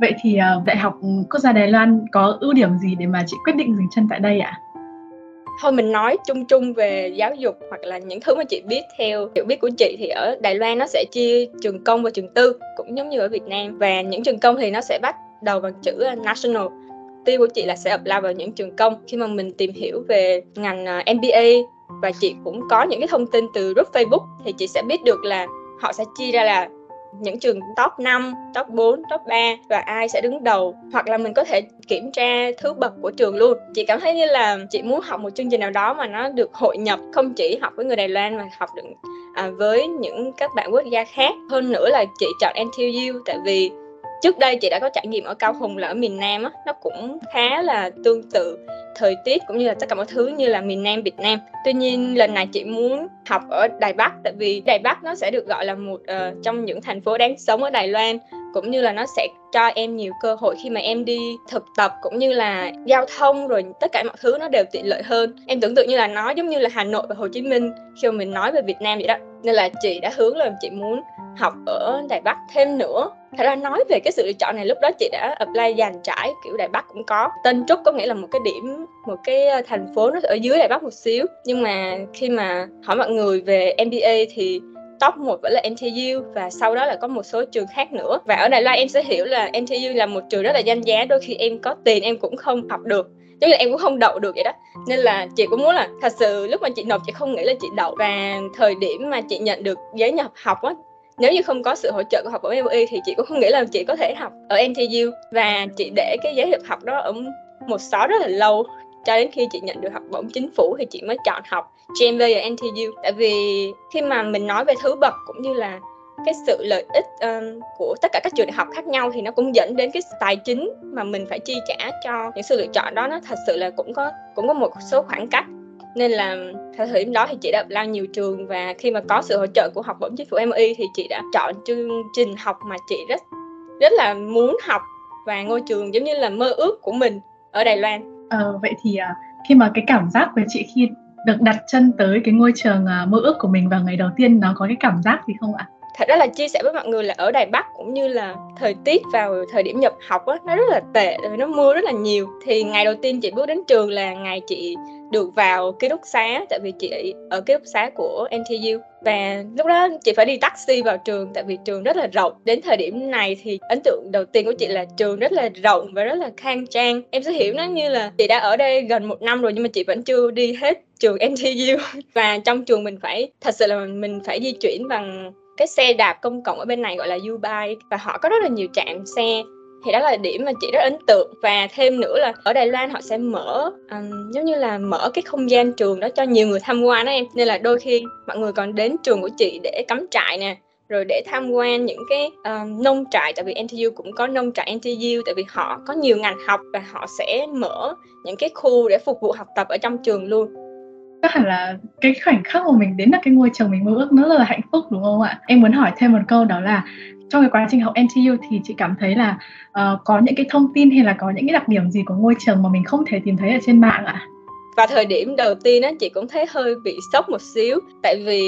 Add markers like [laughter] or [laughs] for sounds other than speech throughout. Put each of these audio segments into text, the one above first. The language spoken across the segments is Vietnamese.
Vậy thì uh, Đại học Quốc gia Đài Loan có ưu điểm gì để mà chị quyết định dừng chân tại đây ạ? À? thôi mình nói chung chung về giáo dục hoặc là những thứ mà chị biết theo hiểu biết của chị thì ở Đài Loan nó sẽ chia trường công và trường tư cũng giống như ở Việt Nam và những trường công thì nó sẽ bắt đầu bằng chữ ờ, national tiêu của chị là sẽ apply vào những trường công khi mà mình tìm hiểu về ngành ờ, MBA và chị cũng có những cái thông tin từ group Facebook thì chị sẽ biết được là họ sẽ chia ra là những trường top 5, top 4, top 3 và ai sẽ đứng đầu hoặc là mình có thể kiểm tra thứ bậc của trường luôn. Chị cảm thấy như là chị muốn học một chương trình nào đó mà nó được hội nhập không chỉ học với người Đài Loan mà học được à, với những các bạn quốc gia khác. Hơn nữa là chị chọn NTU tại vì trước đây chị đã có trải nghiệm ở cao hùng là ở miền nam á nó cũng khá là tương tự thời tiết cũng như là tất cả mọi thứ như là miền nam việt nam. Tuy nhiên lần này chị muốn học ở đài bắc tại vì đài bắc nó sẽ được gọi là một uh, trong những thành phố đáng sống ở đài loan cũng như là nó sẽ cho em nhiều cơ hội khi mà em đi thực tập cũng như là giao thông rồi tất cả mọi thứ nó đều tiện lợi hơn. Em tưởng tượng như là nó giống như là hà nội và hồ chí minh khi mà mình nói về việt nam vậy đó. Nên là chị đã hướng là chị muốn học ở đài bắc thêm nữa thật ra nói về cái sự lựa chọn này, lúc đó chị đã apply dàn trải, kiểu, đài bắc cũng có. Tân trúc có nghĩa là một cái điểm, một cái ờ, thành phố nó ở dưới đài bắc một xíu. Nhưng mà khi mà hỏi mọi người về mba thì top một vẫn là NTU và sau đó là có một số trường khác nữa. Và ở Đài Loan em sẽ hiểu là NTU là một trường rất là danh giá, đôi khi em có tiền em cũng không học được. Tức là em cũng không đậu được vậy đó. Nên là chị cũng muốn là, thật sự lúc mà chị nộp chị không nghĩ là chị đậu. Và thời điểm mà chị nhận được giấy nhập học á nếu như không có sự hỗ trợ của học bổng MBA thì chị cũng không nghĩ là chị có thể học ở NTU và chị để cái giấy nhập học đó ở một xó rất là lâu. Cho đến khi chị nhận được học bổng chính phủ thì chị mới chọn học GMB ở NTU tại vì khi mà mình nói về thứ bậc cũng như là cái sự lợi ích um, của tất cả các trường đại học khác nhau thì nó cũng dẫn đến cái tài chính mà mình phải chi trả cho những sự lựa chọn đó. Nó thật sự là cũng có cũng có một số khoảng cách nên là thời điểm đó thì chị đã lao nhiều trường và khi mà có sự hỗ trợ của học bổng chính phủ MI thì chị đã chọn chương trình học mà chị rất rất là muốn học và ngôi trường giống như là mơ ước của mình ở Đài Loan. Ờ, vậy thì à, khi mà cái cảm giác của chị khi được đặt chân tới cái ngôi trường à, mơ ước của mình vào ngày đầu tiên nó có cái cảm giác gì không ạ? Thật ra là chia sẻ với mọi người là ở Đài Bắc cũng như là thời tiết vào thời điểm nhập học á, nó rất là tệ rồi nó mưa rất là nhiều. Thì ngày đầu tiên chị bước đến trường là ngày chị được vào ký túc xá, tại vì chị ở ký túc xá của NTU và lúc đó chị phải đi taxi vào trường, tại vì trường rất là rộng. Đến thời điểm này thì ấn tượng đầu tiên của chị là trường rất là rộng và rất là khang trang. Em sẽ hiểu nó như là chị đã ở đây gần một năm rồi nhưng mà chị vẫn chưa đi hết trường NTU [laughs] và trong trường mình phải, thật sự là mình phải di chuyển bằng cái xe đạp công cộng ở bên này gọi là U-Bike và họ có rất là nhiều trạm xe. Thì đó là điểm mà chị rất ấn tượng. Và thêm nữa là ở Đài Loan họ sẽ mở um, giống như là mở cái không gian trường đó cho nhiều người tham quan đó em. Nên là đôi khi mọi người còn đến trường của chị để cắm trại nè rồi để tham quan những cái um, nông trại. Tại vì NTU cũng có nông trại NTU tại vì họ có nhiều ngành học và họ sẽ mở những cái khu để phục vụ học tập ở trong trường luôn chắc hẳn là cái khoảnh khắc mà mình đến là cái ngôi trường mình mơ ước nó rất là hạnh phúc đúng không ạ em muốn hỏi thêm một câu đó là trong cái quá trình học NTU thì chị cảm thấy là uh, có những cái thông tin hay là có những cái đặc điểm gì của ngôi trường mà mình không thể tìm thấy ở trên mạng ạ? Và thời điểm đầu tiên á chị cũng thấy hơi bị sốc một xíu tại vì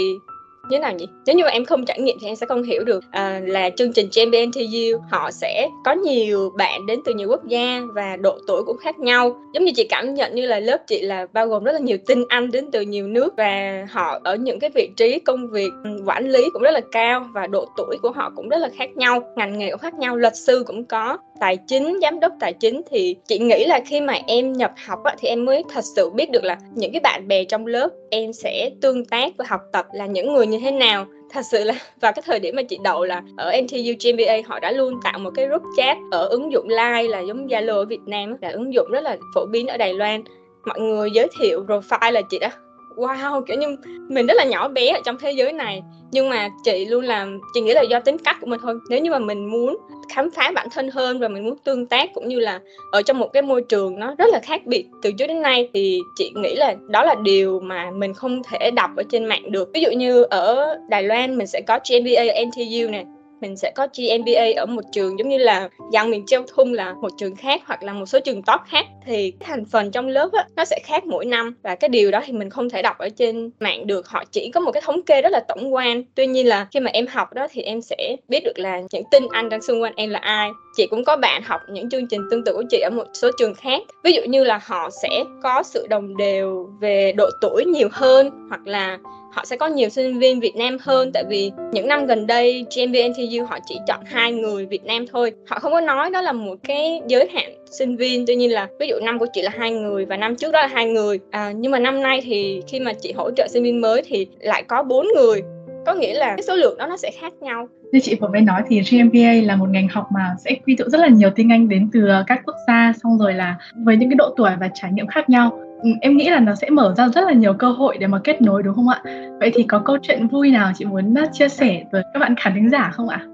như nào nhỉ? Nếu như mà em không trải nghiệm thì em sẽ không hiểu được à, là chương trình GMBNTU họ sẽ có nhiều bạn đến từ nhiều quốc gia và độ tuổi cũng khác nhau. Giống như chị cảm nhận như là lớp chị là bao gồm rất là nhiều tinh anh đến từ nhiều nước và họ ở những cái vị trí công việc ừ, quản lý cũng rất là cao và độ tuổi của họ cũng rất là khác nhau ngành nghề cũng khác nhau luật sư cũng có tài chính giám đốc tài chính thì chị nghĩ là khi mà em nhập học á, thì em mới thật sự biết được là những cái bạn bè trong lớp em sẽ tương tác và học tập là những người như thế nào. Thật sự là [laughs] vào cái thời điểm mà chị đậu là ở NTU GMBA họ đã luôn tạo một cái group chat ở ứng dụng Line là giống Zalo ở Việt Nam là ứng dụng rất là phổ biến ở Đài Loan. Mọi người giới thiệu profile là chị đã wow, kiểu như mình rất là nhỏ bé ở trong thế giới này. Nhưng mà chị luôn làm, chị nghĩ là do tính cách của mình thôi. Nếu như mà mình muốn khám phá bản thân hơn và mình muốn tương tác cũng như là ở trong một cái môi trường nó rất là khác biệt từ trước đến nay, thì chị nghĩ là đó là điều mà mình không thể đọc ở trên mạng được. Ví dụ như ở Đài Loan mình sẽ có GMBA NTU này mình sẽ có GMBA ở một trường giống như là Giang Miền Châu Thung là một trường khác hoặc là một số trường top khác. Thì thành phần trong lớp á, nó sẽ khác mỗi năm và cái điều đó thì mình không thể đọc ở trên mạng được. Họ chỉ có một cái thống kê rất là tổng quan. Tuy nhiên là khi mà em học đó thì em sẽ biết được là những tin anh đang xung quanh em là ai. Chị cũng có bạn học những chương trình tương tự của chị ở một số trường khác. Ví dụ như là họ sẽ có sự đồng đều về độ tuổi nhiều hơn hoặc là họ sẽ có nhiều sinh viên Việt Nam hơn. Tại vì những năm gần đây GMBNTU họ chỉ chọn hai người Việt Nam thôi. Họ không có nói đó là một cái giới hạn sinh viên. Tuy nhiên là ví dụ năm của chị là hai người và năm trước đó là hai người. À, nhưng mà năm nay thì khi mà chị hỗ trợ sinh viên mới thì lại có bốn người. Có nghĩa là cái số lượng đó nó sẽ khác nhau. Như chị vừa mới nói thì GMBA là một ngành học mà sẽ quy tụ rất là nhiều tiếng Anh đến từ các quốc gia xong rồi là với những cái độ tuổi và trải nghiệm khác nhau. Ừ, em nghĩ là nó sẽ mở ra rất là nhiều cơ hội để mà kết nối, đúng không ạ? Vậy thì có câu chuyện vui nào chị muốn à, chia sẻ với các bạn khán thính giả không ạ?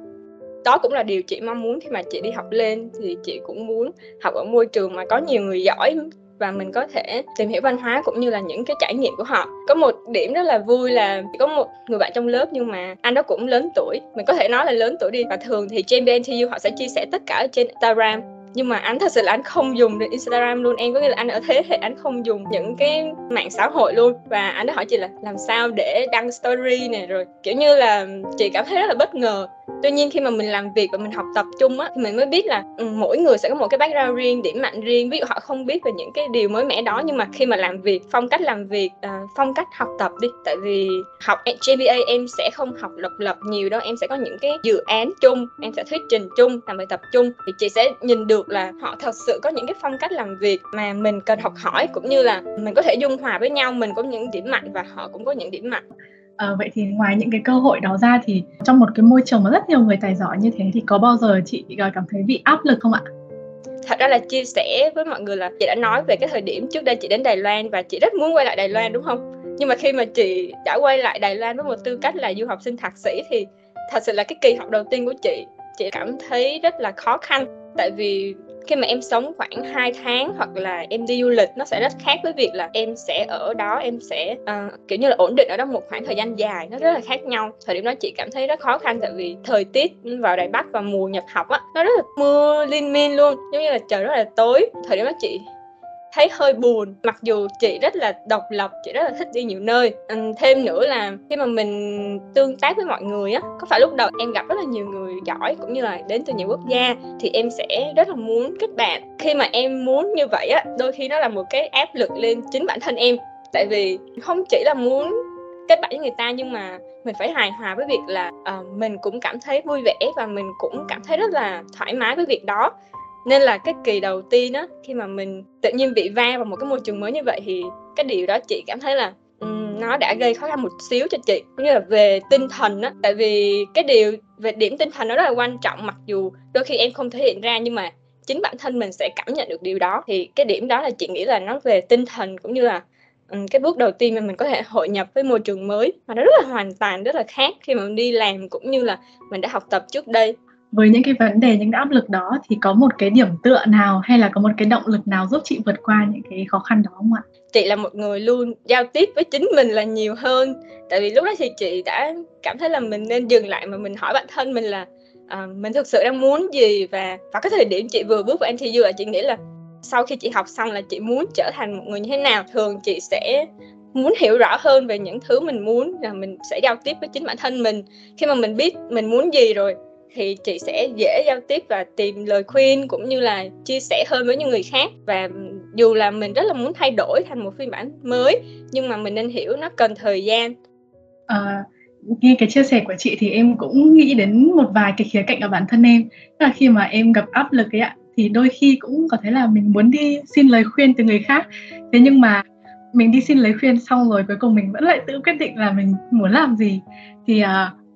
Đó cũng là điều chị mong muốn khi mà chị đi học lên, thì chị cũng muốn học ở môi trường mà có nhiều người giỏi và mình có thể tìm hiểu văn hóa cũng như là những cái trải nghiệm của họ có một điểm rất là vui là có một người bạn trong lớp nhưng mà anh đó cũng lớn tuổi mình có thể nói là lớn tuổi đi và thường thì trên BNTU họ sẽ chia sẻ tất cả ở trên Instagram nhưng mà anh thật sự là anh không dùng đến Instagram luôn. Em có nghĩa là anh ở thế hệ anh không dùng những cái mạng xã hội luôn. Và anh đã hỏi chị là, làm sao để đăng story này rồi, kiểu như là, chị cảm thấy rất là bất ngờ tuy nhiên khi mà mình làm việc và mình học tập chung á thì mình mới biết là um, mỗi người sẽ có một cái background riêng điểm mạnh riêng. Ví dụ họ không biết về những cái điều mới mẻ đó nhưng mà khi mà làm việc phong cách làm việc uh, phong cách học tập đi. Tại vì học JBA em sẽ không học độc lập nhiều đâu em sẽ có những cái dự án chung em sẽ thuyết trình chung làm bài tập chung. Thì chị sẽ nhìn được là họ thật sự có những cái phong cách làm việc mà mình cần học hỏi cũng như là mình có thể dung hòa với nhau mình có những điểm mạnh và họ cũng có những điểm mạnh. À, vậy thì ngoài những cái cơ hội đó ra thì trong một cái môi trường mà rất nhiều người tài giỏi như thế thì có bao giờ chị ờ, cảm thấy bị áp lực không ạ? Thật ra là chia sẻ với mọi người là chị đã nói về cái thời điểm trước đây chị đến Đài Loan và chị rất muốn quay lại Đài Loan đúng không? Nhưng mà khi mà chị đã quay lại Đài Loan với một tư cách là du học sinh thạc sĩ thì thật sự là cái kỳ học đầu tiên của chị chị cảm thấy rất là khó khăn tại vì khi mà em sống khoảng 2 tháng hoặc là em đi du lịch nó sẽ rất khác với việc là em sẽ ở đó em sẽ uh, kiểu như là ổn định ở đó một khoảng thời gian dài nó rất là khác nhau. Thời điểm đó chị cảm thấy rất khó khăn tại vì thời tiết vào đài bắc và mùa nhập học á nó rất là mưa liên miên luôn giống như là trời rất là tối. Thời điểm đó chị thấy hơi buồn. Mặc dù chị rất là độc lập chị rất là thích đi nhiều nơi. Ừ, thêm nữa là khi mà mình tương tác với mọi người á có phải lúc đầu em gặp rất là nhiều người giỏi cũng như là đến từ nhiều quốc gia thì em sẽ rất là muốn kết bạn. Khi mà em muốn như vậy á đôi khi nó là một cái áp lực lên chính bản thân em. Tại vì không chỉ là muốn kết bạn với người ta nhưng mà mình phải hài hòa với việc là uh, mình cũng cảm thấy vui vẻ và mình cũng cảm thấy rất là thoải mái với việc đó nên là cái kỳ đầu tiên á khi mà mình tự nhiên bị va vào một cái môi trường mới như vậy thì cái điều đó chị cảm thấy là um, nó đã gây khó khăn một xíu cho chị cũng như là về tinh thần á. Tại vì cái điều về điểm tinh thần nó rất là quan trọng mặc dù đôi khi em không thể hiện ra nhưng mà chính bản thân mình sẽ cảm nhận được điều đó. Thì cái điểm đó là chị nghĩ là nó về tinh thần cũng như là um, cái bước đầu tiên mà mình có thể hội nhập với môi trường mới. Mà nó rất là hoàn toàn rất là khác khi mà mình đi làm cũng như là mình đã học tập trước đây với những cái vấn đề những cái áp lực đó thì có một cái điểm tựa nào hay là có một cái động lực nào giúp chị vượt qua những cái khó khăn đó không ạ? Chị là một người luôn giao tiếp với chính mình là nhiều hơn. Tại vì lúc đó thì chị đã cảm thấy là mình nên dừng lại mà mình hỏi bản thân mình là à, mình thực sự đang muốn gì? Và và cái thời điểm chị vừa bước vào MTU là chị nghĩ là sau khi chị học xong là chị muốn trở thành một người như thế nào? Thường chị sẽ muốn hiểu rõ hơn về những thứ mình muốn là mình sẽ giao tiếp với chính bản thân mình. Khi mà mình biết mình muốn gì rồi thì chị sẽ dễ giao tiếp và tìm lời khuyên cũng như là chia sẻ hơn với những người khác. Và dù là mình rất là muốn thay đổi thành một phiên bản mới nhưng mà mình nên hiểu nó cần thời gian. À, nghe cái chia sẻ của chị thì em cũng nghĩ đến một vài cái khía cạnh ở bản thân em. Tức là khi mà em gặp áp lực ấy ạ thì đôi khi cũng có thể là mình muốn đi xin lời khuyên từ người khác. Thế nhưng mà mình đi xin lời khuyên xong rồi cuối cùng mình vẫn lại tự quyết định là mình muốn làm gì. Thì uh,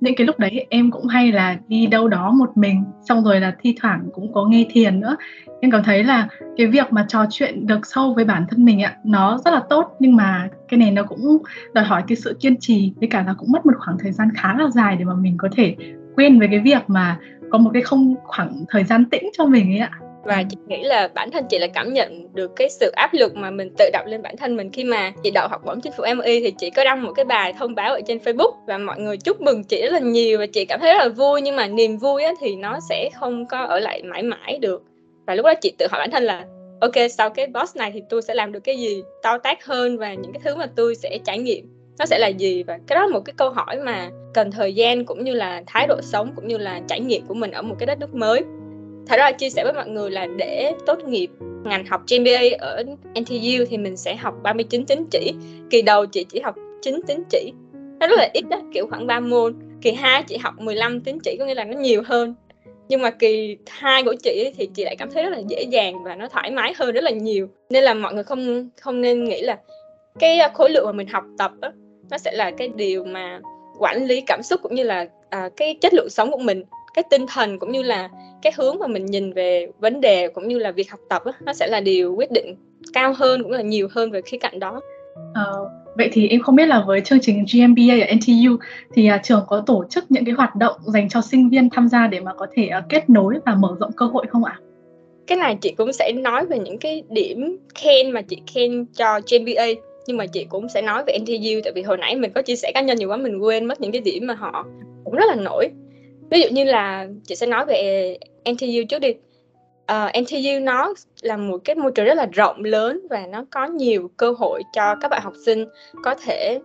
những cái lúc đấy em cũng hay là đi đâu đó một mình, xong rồi là thi thoảng cũng có nghe thiền nữa. Em cảm thấy là cái việc mà trò chuyện được sâu với bản thân mình ạ, nó rất là tốt. Nhưng mà cái này nó cũng đòi hỏi cái sự kiên trì, với cả là cũng mất một khoảng thời gian khá là dài để mà mình có thể quên với cái việc mà có một cái không, khoảng thời gian tĩnh cho mình ấy ạ và chị nghĩ là bản thân chị là cảm nhận được cái sự áp lực mà mình tự đặt lên bản thân mình khi mà chị đậu học bổng chính phủ MI thì chị có đăng một cái bài thông báo ở trên Facebook và mọi người chúc mừng chị rất là nhiều và chị cảm thấy rất là vui. Nhưng mà niềm vui á, thì nó sẽ không có ở lại mãi mãi được. Và lúc đó chị tự hỏi bản thân là ok sau cái boss này thì tôi sẽ làm được cái gì to tác hơn và những cái thứ mà tôi sẽ trải nghiệm? Nó sẽ là gì? Và cái đó là một cái câu hỏi mà cần thời gian cũng như là thái độ sống cũng như là trải nghiệm của mình ở một cái đất nước mới thật ra chia sẻ với mọi người là để tốt nghiệp ngành học MBA ở NTU thì mình sẽ học 39 tín chỉ. Kỳ đầu chị chỉ học 9 tín chỉ. Nó rất là ít đó kiểu khoảng 3 môn. Kỳ 2 chị học 15 tín chỉ có nghĩa là nó nhiều hơn. Nhưng mà kỳ hai của chị thì chị lại cảm thấy rất là dễ dàng và nó thoải mái hơn rất là nhiều. Nên là mọi người không không nên nghĩ là cái à, khối lượng mà mình học tập đó, nó sẽ là cái điều mà quản lý cảm xúc cũng như là à, cái chất lượng sống của mình cái tinh thần cũng như là cái hướng mà mình nhìn về vấn đề cũng như là việc học tập đó, nó sẽ là điều quyết định cao hơn cũng là nhiều hơn về khía cạnh đó ờ, vậy thì em không biết là với chương trình GMBA ở NTU thì uh, trường có tổ chức những cái hoạt động dành cho sinh viên tham gia để mà có thể uh, kết nối và mở rộng cơ hội không ạ? Cái này chị cũng sẽ nói về những cái điểm khen mà chị khen cho GMBA nhưng mà chị cũng sẽ nói về NTU tại vì hồi nãy mình có chia sẻ cá nhân nhiều quá mình quên mất những cái điểm mà họ cũng rất là nổi ví dụ như là chị sẽ nói về NTU trước đi. Ờ, uh, NTU nó là một cái môi trường rất là rộng lớn và nó có nhiều cơ hội cho các bạn học sinh có thể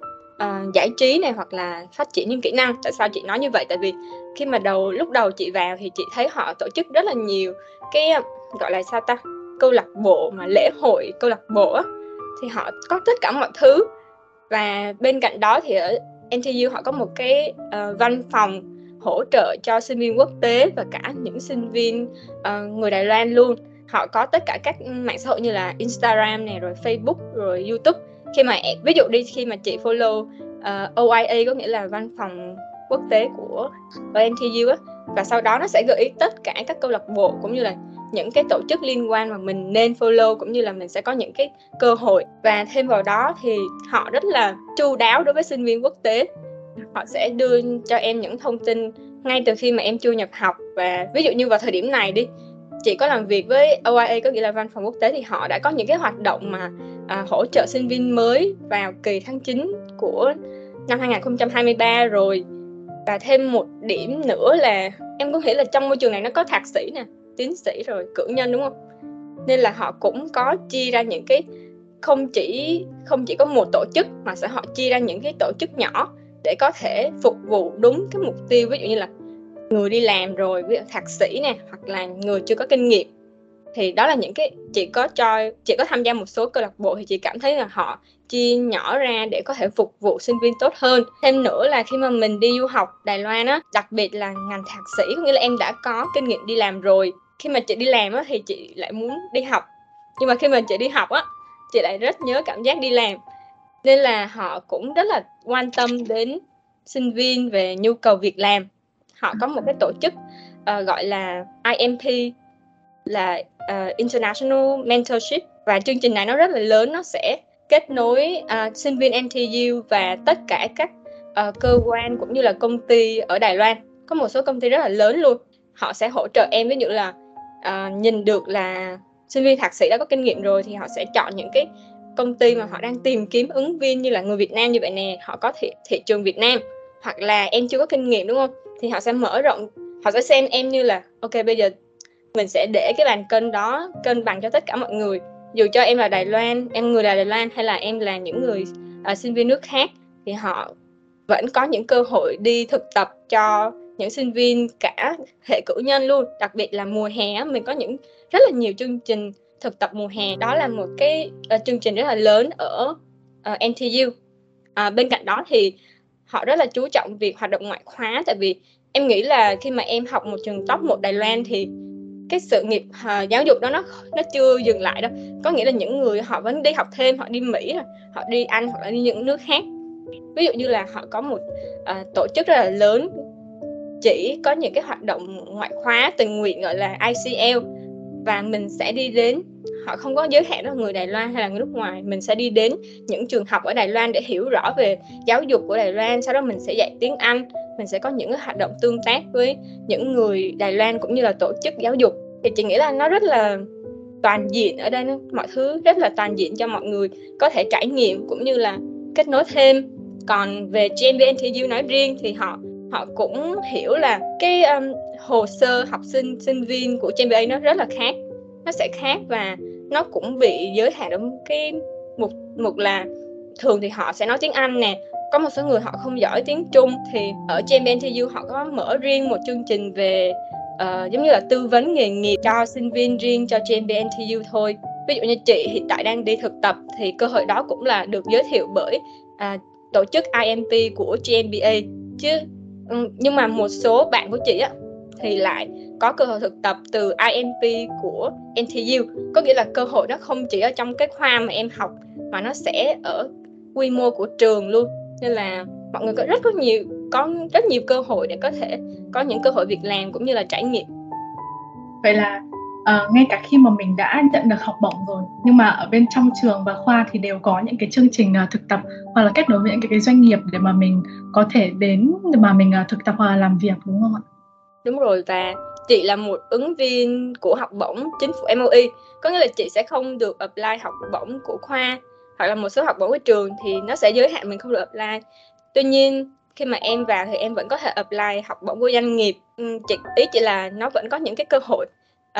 uh, giải trí này hoặc là phát triển những kỹ năng. Tại sao chị nói như vậy? Tại vì khi mà đầu lúc đầu chị vào thì chị thấy họ tổ chức rất là nhiều cái gọi là sao ta? Câu lạc bộ mà lễ hội câu lạc bộ á thì họ có tất cả mọi thứ. Và bên cạnh đó thì ở NTU họ có một cái uh, văn phòng hỗ trợ cho sinh viên quốc tế và cả những sinh viên uh, người Đài Loan luôn. Họ có tất cả các mạng xã hội như là Instagram này rồi Facebook rồi YouTube. Khi mà ví dụ đi khi mà chị follow ờ, uh, OIA có nghĩa là văn phòng quốc tế của NTU á và sau đó nó sẽ gợi ý tất cả các câu lạc bộ cũng như là những cái tổ chức liên quan mà mình nên follow cũng như là mình sẽ có những cái cơ hội. Và thêm vào đó thì họ rất là chu đáo đối với sinh viên quốc tế họ sẽ đưa cho em những thông tin ngay từ khi mà em chưa nhập học. Và ví dụ như vào thời điểm này đi chị có làm việc với OIA có nghĩa là văn phòng quốc tế thì họ đã có những cái hoạt động mà à, hỗ trợ sinh viên mới vào kỳ tháng 9 của năm 2023 rồi. Và thêm một điểm nữa là em có nghĩ là trong môi trường này nó có thạc sĩ nè tiến sĩ rồi cử nhân đúng không? Nên là họ cũng có chia ra những cái không chỉ không chỉ có một tổ chức mà sẽ họ chia ra những cái tổ chức nhỏ để có thể phục vụ đúng cái mục tiêu. Ví dụ như là người đi làm rồi, ví dụ thạc sĩ nè, hoặc là người chưa có kinh nghiệm, thì đó là những cái chị có cho, chị có tham gia một số câu lạc bộ thì chị cảm thấy là họ chia nhỏ ra để có thể phục vụ sinh viên tốt hơn. Thêm nữa là khi mà mình đi du học Đài Loan á, đặc biệt là ngành thạc sĩ, có nghĩa là em đã có kinh nghiệm đi làm rồi. Khi mà chị đi làm á thì chị lại muốn đi học, nhưng mà khi mà chị đi học á, chị lại rất nhớ cảm giác đi làm nên là họ cũng rất là quan tâm đến sinh viên về nhu cầu việc làm. Họ có một cái tổ chức uh, gọi là IMP là uh, International Mentorship. Và chương trình này nó rất là lớn nó sẽ kết nối uh, sinh viên NTU và tất cả các uh, cơ quan cũng như là công ty ở Đài Loan. Có một số công ty rất là lớn luôn. Họ sẽ hỗ trợ em ví dụ là uh, nhìn được là sinh viên thạc sĩ đã có kinh nghiệm rồi thì họ sẽ chọn những cái công ty mà họ đang tìm kiếm ứng viên như là người Việt Nam như vậy nè họ có thị, thị trường Việt Nam hoặc là em chưa có kinh nghiệm đúng không? Thì họ sẽ mở rộng họ sẽ xem em như là ok bây giờ mình sẽ để cái bàn cân đó cân bằng cho tất cả mọi người. Dù cho em là Đài Loan em người là Đài Loan hay là em là những người uh, sinh viên nước khác thì họ vẫn có những cơ hội đi thực tập cho những sinh viên cả hệ cử nhân luôn. Đặc biệt là mùa hè mình có những rất là nhiều chương trình thực tập mùa hè. Đó là một cái uh, chương trình rất là lớn ở ờ, uh, NTU uh, à, bên cạnh đó thì họ rất là chú trọng việc hoạt động ngoại khóa. Tại vì em nghĩ là khi mà em học một trường top một Đài Loan thì cái sự nghiệp uh, giáo dục đó nó nó chưa dừng lại đâu. Có nghĩa là những người họ vẫn đi học thêm họ đi Mỹ họ đi Anh hoặc là đi những nước khác. Ví dụ như là họ có một uh, tổ chức rất là lớn chỉ có những cái hoạt động ngoại khóa tình nguyện gọi là ICL và mình sẽ đi đến, họ không có giới hạn đó người Đài Loan hay là người nước ngoài. Mình sẽ đi đến những trường học ở Đài Loan để hiểu rõ về giáo dục của Đài Loan, sau đó mình sẽ dạy tiếng Anh. Mình sẽ có những hoạt động tương tác với những người Đài Loan cũng như là tổ chức giáo dục. Thì chị nghĩ là nó rất là toàn diện ở đây, nó, mọi thứ rất là toàn diện cho mọi người có thể trải nghiệm cũng như là kết nối thêm. Còn về GMBNTU nói riêng thì họ họ cũng hiểu là cái um, hồ sơ học sinh sinh viên của GMBA nó rất là khác nó sẽ khác và nó cũng bị giới hạn ở cái một một là thường thì họ sẽ nói tiếng Anh nè có một số người họ không giỏi tiếng Trung thì ở GMBNTU họ có mở riêng một chương trình về uh, giống như là tư vấn nghề nghiệp cho sinh viên riêng cho GMBNTU thôi. Ví dụ như chị hiện tại đang đi thực tập thì cơ hội đó cũng là được giới thiệu bởi uh, tổ chức IMT của GMBA chứ Ừ, nhưng mà một số bạn của chị á, thì lại có cơ hội thực tập từ IMP của NTU có nghĩa là cơ hội nó không chỉ ở trong cái khoa mà em học, mà nó sẽ ở quy mô của trường luôn. Nên là mọi người có rất có nhiều, có rất nhiều cơ hội để có thể có những cơ hội việc làm cũng như là trải nghiệm. Vậy là uh, ngay cả khi mà mình đã nhận được học bổng rồi nhưng mà ở bên trong trường và khoa thì đều có những cái chương trình uh, thực tập hoặc là kết nối với những cái, cái doanh nghiệp để mà mình có thể đến để mà mình uh, thực tập hoặc là làm việc đúng không ạ? Đúng rồi và chị là một ứng viên của học bổng chính phủ MOE có nghĩa là chị sẽ không được apply học bổng của khoa hoặc là một số học bổng của trường thì nó sẽ giới hạn mình không được apply. Tuy nhiên khi mà em vào thì em vẫn có thể apply học bổng của doanh nghiệp. Chị ý chỉ là nó vẫn có những cái cơ hội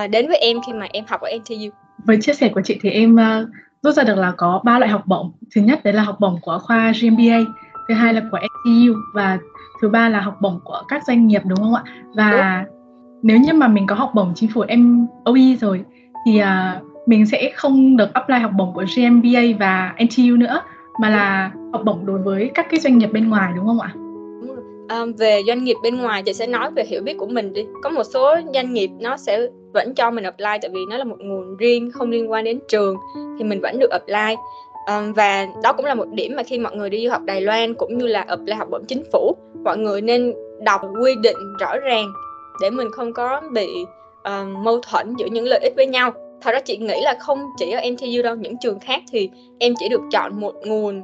uh, đến với em khi mà em học ở NTU với chia sẻ của chị thì em uh, rút ra được là có ba loại học bổng thứ nhất đấy là học bổng của khoa GMBA thứ hai là của NTU và thứ ba là học bổng của các doanh nghiệp đúng không ạ và đúng. nếu như mà mình có học bổng chính phủ MOE rồi thì uh, mình sẽ không được apply học bổng của GMBA và NTU nữa mà là học bổng đối với các cái doanh nghiệp bên ngoài đúng không ạ? Um, về doanh nghiệp bên ngoài chị sẽ nói về hiểu biết của mình đi. Có một số doanh nghiệp nó sẽ vẫn cho mình apply tại vì nó là một nguồn riêng không liên quan đến trường thì mình vẫn được apply. Um, và đó cũng là một điểm mà khi mọi người đi du học Đài Loan cũng như là apply học bổng chính phủ mọi người nên đọc quy định rõ ràng để mình không có bị um, mâu thuẫn giữa những lợi ích với nhau. Thật ra chị nghĩ là không chỉ ở NTU đâu những trường khác thì em chỉ được chọn một nguồn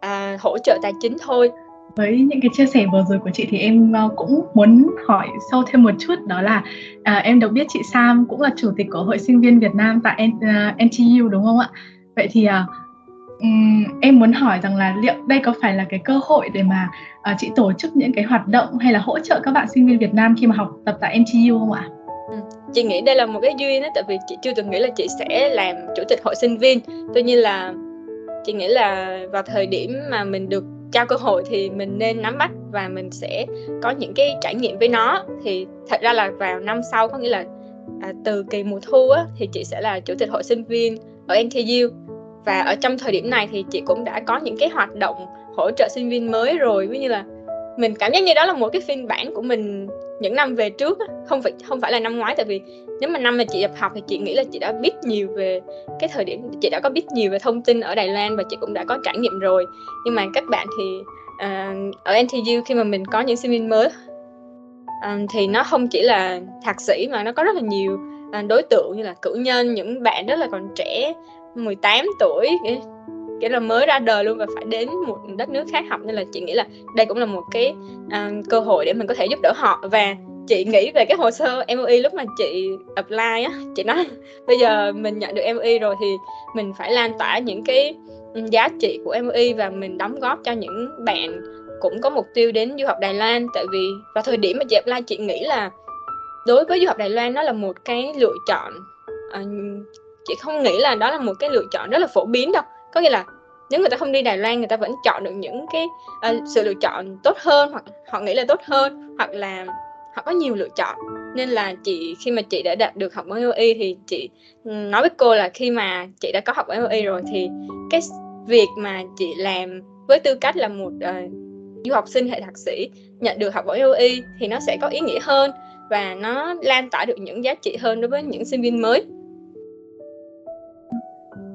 à, hỗ trợ tài chính thôi với những cái chia sẻ vừa rồi của chị thì em ờ, cũng muốn hỏi sâu thêm một chút đó là à, em được biết chị Sam cũng là chủ tịch của hội sinh viên Việt Nam tại N, ờ, uh, NTU đúng không ạ? Vậy thì à, um, em muốn hỏi rằng là liệu đây có phải là cái cơ hội để mà à, chị tổ chức những cái hoạt động hay là hỗ trợ các bạn sinh viên Việt Nam khi mà học tập tại NTU không ạ? Ừ, chị nghĩ đây là một cái duyên đó tại vì chị chưa từng nghĩ là chị sẽ làm chủ tịch hội sinh viên tuy nhiên là chị nghĩ là vào thời điểm mà mình được trao cơ hội thì mình nên nắm bắt và mình sẽ có những cái trải nghiệm với nó. Thì thật ra là vào năm sau có nghĩa là à, từ kỳ mùa thu á, thì chị sẽ là chủ tịch hội sinh viên ở NTU và ở trong thời điểm này thì chị cũng đã có những cái hoạt động hỗ trợ sinh viên mới rồi. Ví như là mình cảm giác như đó là một cái phiên bản của mình những năm về trước không phải không phải là năm ngoái tại vì nếu mà năm mà chị nhập học thì chị nghĩ là chị đã biết nhiều về cái thời điểm chị đã có biết nhiều về thông tin ở Đài Loan và chị cũng đã có trải nghiệm rồi. Nhưng mà các bạn thì uh, ở NTU khi mà mình có những sinh viên mới um, thì nó không chỉ là thạc sĩ mà nó có rất là nhiều uh, đối tượng như là cử nhân những bạn rất là còn trẻ 18 tuổi kiểu là mới ra đời luôn và phải đến một đất nước khác học. Nên là chị nghĩ là đây cũng là một cái uh, cơ hội để mình có thể giúp đỡ họ. Và chị nghĩ về cái hồ sơ MOE lúc mà chị apply á chị nói bây giờ mình nhận được MOE rồi thì mình phải lan tỏa những cái ừ, giá trị của MOE và mình đóng góp cho những bạn cũng có mục tiêu đến du học Đài Loan. Tại vì vào thời điểm mà chị apply chị nghĩ là đối với du học Đài Loan nó là một cái lựa chọn à, chị không nghĩ là đó là một cái lựa chọn rất là phổ biến đâu. Có nghĩa là nếu người ta không đi Đài Loan người ta vẫn chọn được những cái uh, sự lựa chọn tốt hơn hoặc họ nghĩ là tốt hơn hoặc là họ có nhiều lựa chọn. Nên là chị khi mà chị đã đạt được học bổng MOE thì chị ừ, nói với cô là khi mà chị đã có học bổng MOE rồi thì cái việc mà chị làm với tư cách là một uh, du học sinh hệ thạc sĩ nhận được học bổng MOE thì nó sẽ có ý nghĩa hơn và nó lan tỏa được những giá trị hơn đối với những sinh viên mới.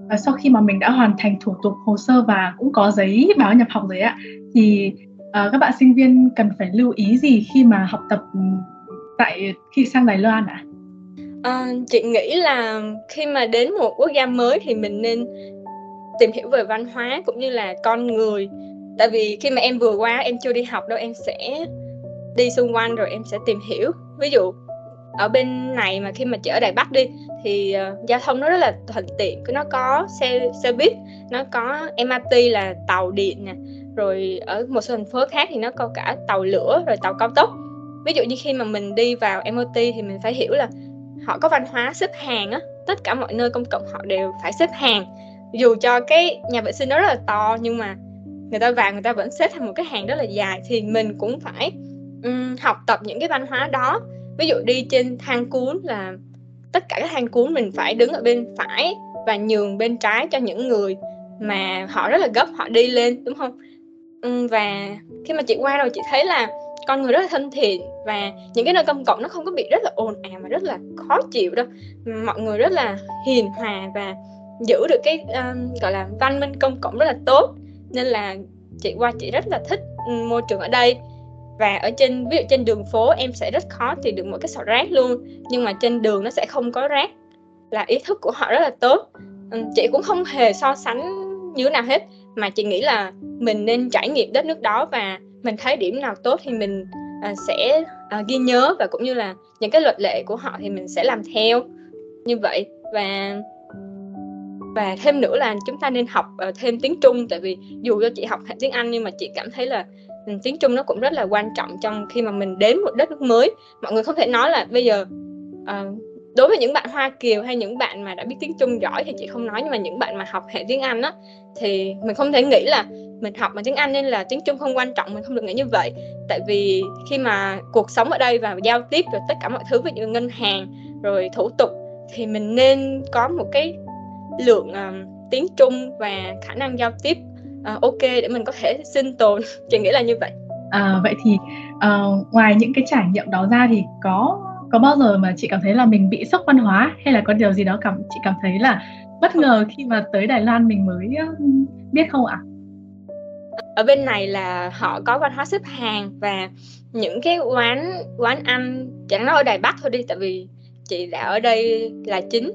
Và sau khi mà mình đã hoàn thành thủ tục hồ sơ và cũng có giấy báo nhập học rồi ạ thì uh, các bạn sinh viên cần phải lưu ý gì khi mà học tập tại khi sang Đài Loan ạ? À? chị nghĩ là khi mà đến một quốc gia mới thì mình nên tìm hiểu về văn hóa cũng như là con người tại vì khi mà em vừa qua em chưa đi học đâu em sẽ đi xung quanh rồi em sẽ tìm hiểu ví dụ ở bên này mà khi mà chị ở Đài Bắc đi thì uh, giao thông nó rất là thuận tiện nó có xe xe buýt nó có MRT là tàu điện nè rồi ở một số thành phố khác thì nó có cả tàu lửa rồi tàu cao tốc. Ví dụ như khi mà mình đi vào MOT thì mình phải hiểu là họ có văn hóa xếp hàng á. Tất cả mọi nơi công cộng họ đều phải xếp hàng. Dù cho cái nhà vệ sinh nó rất là to nhưng mà người ta vào người ta vẫn xếp thành một cái hàng rất là dài thì mình cũng phải um, học tập những cái văn hóa đó. Ví dụ đi trên thang cuốn là tất cả các thang cuốn mình phải đứng ở bên phải và nhường bên trái cho những người mà họ rất là gấp họ đi lên đúng không? Ừ, và khi mà chị qua rồi chị thấy là con người rất là thân thiện và những cái nơi công cộng nó không có bị rất là ồn ào mà rất là khó chịu đâu. Mọi người rất là hiền hòa và giữ được cái um, gọi là văn minh công cộng rất là tốt. Nên là chị qua chị rất là thích môi trường ở đây. Và ở trên ví dụ trên đường phố em sẽ rất khó tìm được một cái sọt rác luôn nhưng mà trên đường nó sẽ không có rác. Là ý thức của họ rất là tốt. Chị cũng không hề so sánh như thế nào hết mà chị nghĩ là mình nên trải nghiệm đất nước đó và mình thấy điểm nào tốt thì mình à, sẽ à, ghi nhớ và cũng như là những cái luật lệ của họ thì mình sẽ làm theo. Như vậy và và thêm nữa là chúng ta nên học uh, thêm tiếng Trung. Tại vì dù cho chị học tiếng Anh nhưng mà chị cảm thấy là ừ, tiếng Trung nó cũng rất là quan trọng trong khi mà mình đến một đất nước mới. Mọi người không thể nói là bây giờ uh, đối với những bạn Hoa Kiều hay những bạn mà đã biết tiếng Trung giỏi thì chị không nói nhưng mà những bạn mà học hệ tiếng Anh á thì mình không thể nghĩ là mình học mà tiếng Anh nên là tiếng Trung không quan trọng mình không được nghĩ như vậy. Tại vì khi mà cuộc sống ở đây và giao tiếp rồi tất cả mọi thứ ví dụ ngân hàng rồi thủ tục thì mình nên có một cái lượng uh, tiếng Trung và khả năng giao tiếp uh, ok để mình có thể sinh tồn. [laughs] Chị nghĩ là như vậy. À, vậy thì uh, ngoài những cái trải nghiệm đó ra thì có có bao giờ mà chị cảm thấy là mình bị sốc văn hóa hay là có điều gì đó cảm chị cảm thấy là bất ngờ khi mà tới Đài Loan mình mới biết không ạ? Ở bên này là họ có văn hóa xếp hàng và những cái quán quán ăn chẳng nói ở Đài Bắc thôi đi tại vì chị đã ở đây là chính.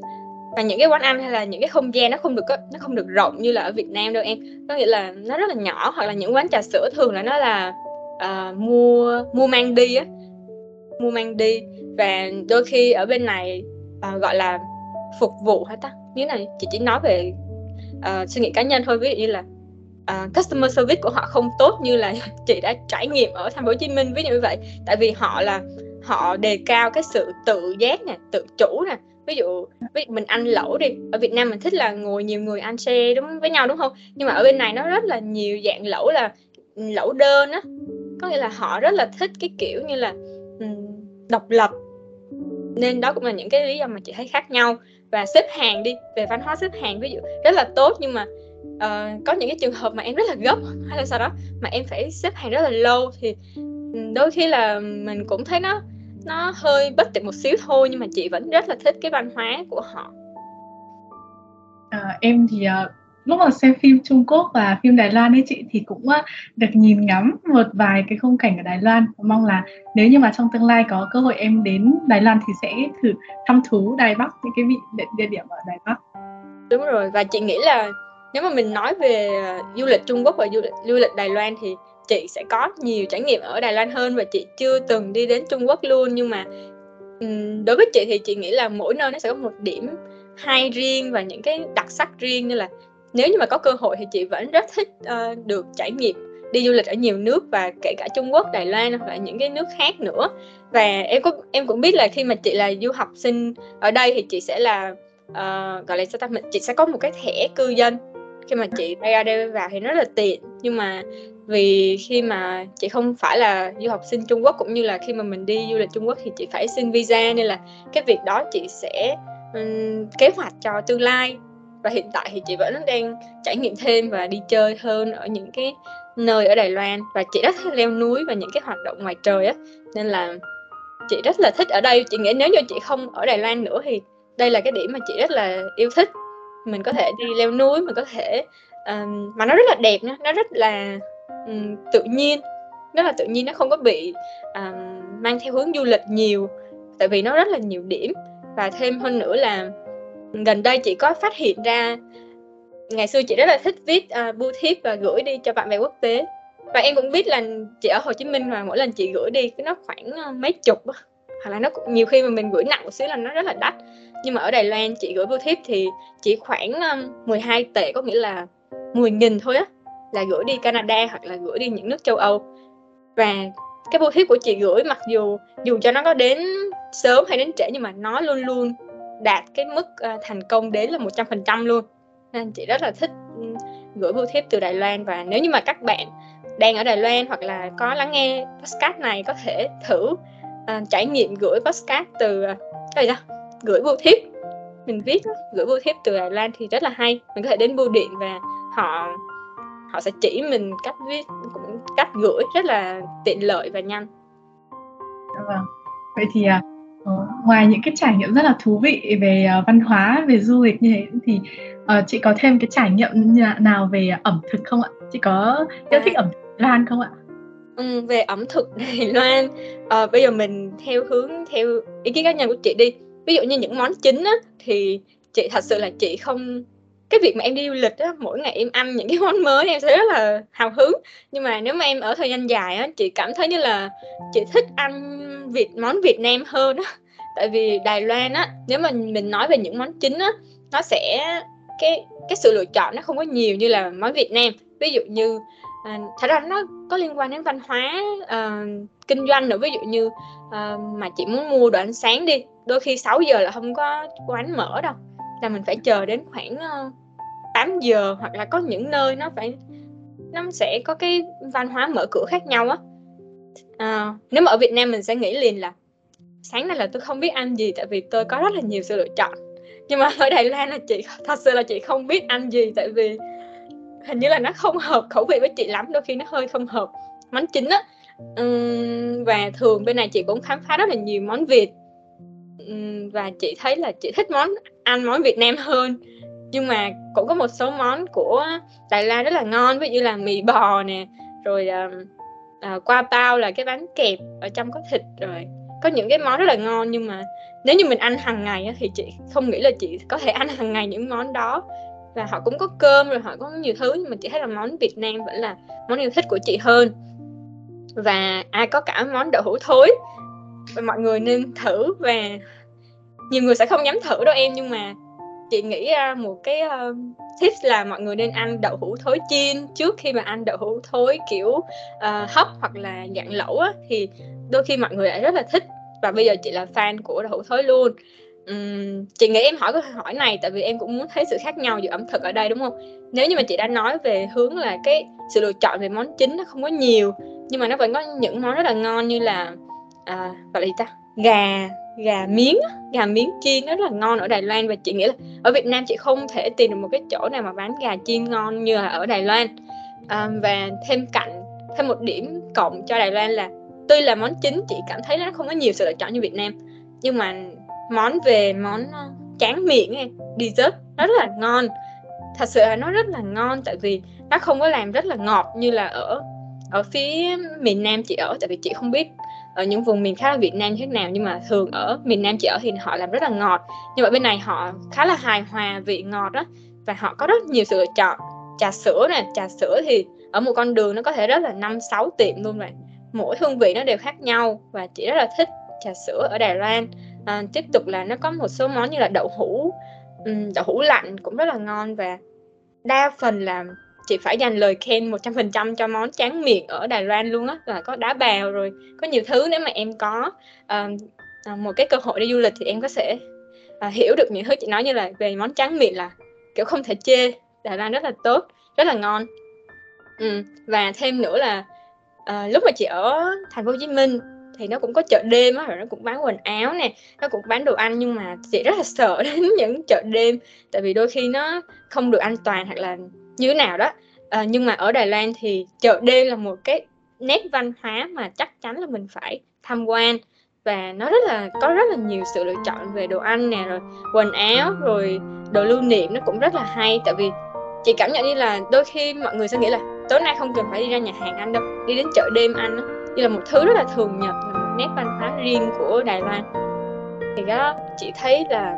Và những cái quán ăn hay là những cái không gian nó không được nó không được rộng như là ở Việt Nam đâu em. Có nghĩa là nó rất là nhỏ hoặc là những quán trà sữa thường là nó là uh, mua mua mang đi á. Mua mang đi và đôi khi ở bên này uh, gọi là phục vụ hả ta? Như này chị chỉ nói về uh, suy nghĩ cá nhân thôi ví dụ như là uh, customer service của họ không tốt như là [laughs] chị đã trải nghiệm ở thành phố Hồ Chí Minh ví dụ như vậy. Tại vì họ là họ đề cao cái sự tự giác nè tự chủ nè. Ví dụ ví dụ mình ăn lẩu đi ở Việt Nam mình thích là ngồi nhiều người ăn xe đúng với nhau đúng không? Nhưng mà ở bên này nó rất là nhiều dạng lẩu là lẩu đơn á. Có nghĩa là họ rất là thích cái kiểu như là độc lập. Nên đó cũng là những cái lý do mà chị thấy khác nhau. Và xếp hàng đi về văn hóa xếp hàng ví dụ rất là tốt nhưng mà uh, có những cái trường hợp mà em rất là gấp [laughs] hay là sau đó mà em phải xếp hàng rất là lâu thì ừ, đôi khi là mình cũng thấy nó nó hơi bất tiện một xíu thôi nhưng mà chị vẫn rất là thích cái văn hóa của họ. À, em thì uh, lúc mà xem phim Trung Quốc và phim Đài Loan ấy chị thì cũng ờ, được nhìn ngắm một vài cái khung cảnh ở Đài Loan. Mong là nếu như mà trong tương lai có cơ hội em đến Đài Loan thì sẽ thử thăm thú Đài Bắc những cái vị địa điểm ở Đài Bắc. Đúng rồi và chị nghĩ là nếu mà mình nói về du lịch Trung Quốc và du lịch, du lịch Đài Loan thì chị sẽ có nhiều trải nghiệm ở Đài Loan hơn và chị chưa từng đi đến Trung Quốc luôn. Nhưng mà đối với chị thì chị nghĩ là mỗi nơi nó sẽ có một điểm hay riêng và những cái đặc sắc riêng như là nếu như mà có cơ hội thì chị vẫn rất thích uh, được trải nghiệm đi du lịch ở nhiều nước và kể cả Trung Quốc, Đài Loan và những cái nước khác nữa. Và em có em cũng biết là khi mà chị là du học sinh ở đây thì chị sẽ là uh, gọi là sao ta mình chị sẽ có một cái thẻ cư dân. Khi mà chị ra đây vào thì nó rất là tiện. Nhưng mà vì khi mà chị không phải là du học sinh Trung Quốc cũng như là khi mà mình đi du lịch Trung Quốc thì chị phải xin visa nên là cái việc đó chị sẽ um, kế hoạch cho tương lai và hiện tại thì chị vẫn đang trải nghiệm thêm và đi chơi hơn ở những cái nơi ở Đài Loan. Và chị rất thích leo núi và những cái hoạt động ngoài trời á. Nên là chị rất là thích ở đây. Chị nghĩ nếu như chị không ở Đài Loan nữa thì đây là cái điểm mà chị rất là yêu thích. Mình có thể đi leo núi mình có thể um, mà nó rất là đẹp nha. Nó rất là um, tự nhiên. Rất là tự nhiên nó không có bị um, mang theo hướng du lịch nhiều. Tại vì nó rất là nhiều điểm. Và thêm hơn nữa là gần đây chị có phát hiện ra ngày xưa chị rất là thích viết à, uh, bưu thiếp và gửi đi cho bạn bè quốc tế. Và em cũng biết là chị ở Hồ Chí Minh mà mỗi lần chị gửi đi cái nó khoảng à, mấy chục hoặc là nó nhiều khi mà mình gửi nặng một xíu là nó rất là đắt. Nhưng mà ở Đài Loan chị gửi bưu thiếp thì chỉ khoảng à, 12 tệ có nghĩa là 10 nghìn thôi á là gửi đi Canada hoặc là gửi đi những nước châu Âu. Và cái bưu thiếp của chị gửi mặc dù dù cho nó có đến sớm hay đến trễ nhưng mà nó luôn luôn đạt cái mức uh, thành công đến là 100% luôn. Nên chị rất là thích ừ, gửi bưu thiếp từ Đài Loan. Và nếu như mà các bạn đang ở Đài Loan hoặc là có lắng nghe podcast này có thể thử uh, trải nghiệm gửi podcast từ uh, cái gì đó gửi bưu thiếp mình viết đó, gửi bưu thiếp từ Đài Loan thì rất là hay. Mình có thể đến bưu điện và họ họ sẽ chỉ mình cách viết cũng cách gửi rất là tiện lợi và nhanh. Dạ vâng. Vậy thì à, uh, ngoài những cái trải nghiệm rất là thú vị về uh, văn hóa, về du lịch như thế thì uh, chị có thêm cái trải nghiệm nào về ẩm thực không ạ? Chị có yêu thích ẩm thực Loan không ạ? Ừ, về ẩm thực Đài Loan, uh, bây giờ mình theo hướng theo ý kiến cá nhân của chị đi. Ví dụ như những món chính á, thì chị thật sự là chị không cái việc mà em đi du lịch á mỗi ngày em ăn những cái món mới em sẽ rất là hào hứng nhưng mà nếu mà em ở thời gian dài á chị cảm thấy như là chị thích ăn việt món Việt Nam hơn á tại vì Đài Loan á nếu mà mình nói về những món chính á nó sẽ cái cái sự lựa chọn nó không có nhiều như là món Việt Nam. Ví dụ như à, thật ra nó có liên quan đến văn hóa à, kinh doanh nữa. Ví dụ như à, mà chị muốn mua đồ ăn sáng đi đôi khi 6 giờ là không có quán mở đâu là mình phải chờ đến khoảng ờ, uh, 8 giờ hoặc là có những nơi nó phải nó sẽ có cái văn hóa mở cửa khác nhau á. À, nếu mà ở Việt Nam mình sẽ nghĩ liền là sáng nay là tôi không biết ăn gì tại vì tôi có rất là nhiều sự lựa chọn. Nhưng mà ở Đài Loan là chị thật sự là chị không biết ăn gì tại vì hình như là nó không hợp khẩu vị với chị lắm đôi khi nó hơi không hợp. Món chính á uhm, và thường bên này chị cũng khám phá rất là nhiều món Việt. Và chị thấy là chị thích món ăn món Việt Nam hơn. Nhưng mà cũng có một số món của Đài Loan rất là ngon ví dụ là mì bò nè rồi uh, uh, qua bao là cái bánh kẹp ở trong có thịt rồi có những cái món rất là ngon nhưng mà nếu như mình ăn hàng ngày thì chị không nghĩ là chị có thể ăn hàng ngày những món đó. Và họ cũng có cơm rồi họ có nhiều thứ nhưng mà chị thấy là món Việt Nam vẫn là món yêu thích của chị hơn. Và ai có cả món đậu hũ thối và mọi người nên thử và nhiều người sẽ không dám thử đâu em nhưng mà chị nghĩ ra một cái ờ, uh, tips là mọi người nên ăn đậu hũ thối chiên trước khi mà ăn đậu hũ thối kiểu uh, hấp hoặc là dạng lẩu á thì đôi khi mọi người lại rất là thích và bây giờ chị là fan của đậu hũ thối luôn. Uhm, chị nghĩ em hỏi câu hỏi này tại vì em cũng muốn thấy sự khác nhau giữa ẩm thực ở đây đúng không? Nếu như mà chị đã nói về hướng là cái sự lựa chọn về món chính nó không có nhiều nhưng mà nó vẫn có những món rất là ngon như là à, gọi là gì ta? Gà gà miếng gà miếng chiên rất là ngon ở Đài Loan và chị nghĩ là ở Việt Nam chị không thể tìm được một cái chỗ nào mà bán gà chiên ngon như là ở Đài Loan. À, và thêm cạnh thêm một điểm cộng cho Đài Loan là tuy là món chính chị cảm thấy nó không có nhiều sự lựa chọn như Việt Nam. Nhưng mà món về món ờ, tráng miệng ấy, dessert nó rất là ngon. Thật sự là nó rất là ngon tại vì nó không có làm rất là ngọt như là ở ở phía miền Nam chị ở tại vì chị không biết ở những vùng miền khác ở Việt Nam như thế nào nhưng mà thường ở miền Nam chị ở thì họ làm rất là ngọt. Nhưng mà bên này họ khá là hài hòa vị ngọt đó và họ có rất nhiều sự lựa chọn. Trà sữa nè trà sữa thì ở một con đường nó có thể rất là năm sáu tiệm luôn rồi mỗi hương vị nó đều khác nhau và chị rất là thích trà sữa ở Đài Loan. À, tiếp tục là nó có một số món như là đậu hũ. Ừ, đậu hũ lạnh cũng rất là ngon và đa phần là chị phải dành lời khen 100% cho món tráng miệng ở Đài Loan luôn á là có đá bào rồi có nhiều thứ nếu mà em có. Uh, một cái cơ hội đi du lịch thì em có thể uh, hiểu được những thứ chị nói như là về món tráng miệng là kiểu không thể chê. Đài Loan rất là tốt rất là ngon. Ừ. và thêm nữa là Ờ, lúc mà chị ở thành phố Hồ Chí Minh thì nó cũng có chợ đêm á rồi nó cũng bán quần áo nè nó cũng bán đồ ăn nhưng mà chị rất là [laughs] sợ đến những chợ đêm tại vì đôi khi nó không được an toàn hoặc là như thế nào đó. À, nhưng mà ở Đài Loan thì chợ đêm là một cái nét văn hóa mà chắc chắn là mình phải tham quan và nó rất là có rất là nhiều sự lựa chọn về đồ ăn nè rồi quần áo rồi đồ lưu niệm nó cũng rất là hay. Tại vì chị cảm nhận như là đôi khi mọi người sẽ nghĩ là tối nay không cần phải đi ra nhà hàng ăn đâu đi đến chợ đêm ăn đó, như là một thứ rất là thường nhật là một nét văn hóa riêng của Đài Loan thì đó chị thấy là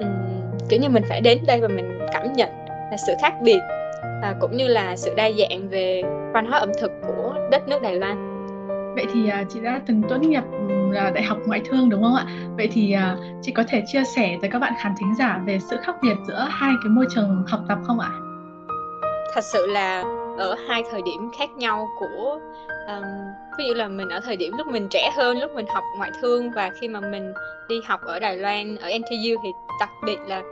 um, kiểu như mình phải đến đây và mình cảm nhận là sự khác biệt và cũng như là sự đa dạng về văn hóa ẩm thực của đất nước Đài Loan. Vậy thì uh, chị đã từng tốt nghiệp là đại học ngoại thương đúng không ạ? Vậy thì uh, chị có thể chia sẻ với các bạn khán thính giả về sự khác biệt giữa hai cái môi trường học tập không ạ? Thật sự là ở hai thời điểm khác nhau của um, ví dụ là mình ở thời điểm lúc mình trẻ hơn lúc mình học ngoại thương và khi mà mình đi học ở Đài Loan ở NTU thì đặc biệt là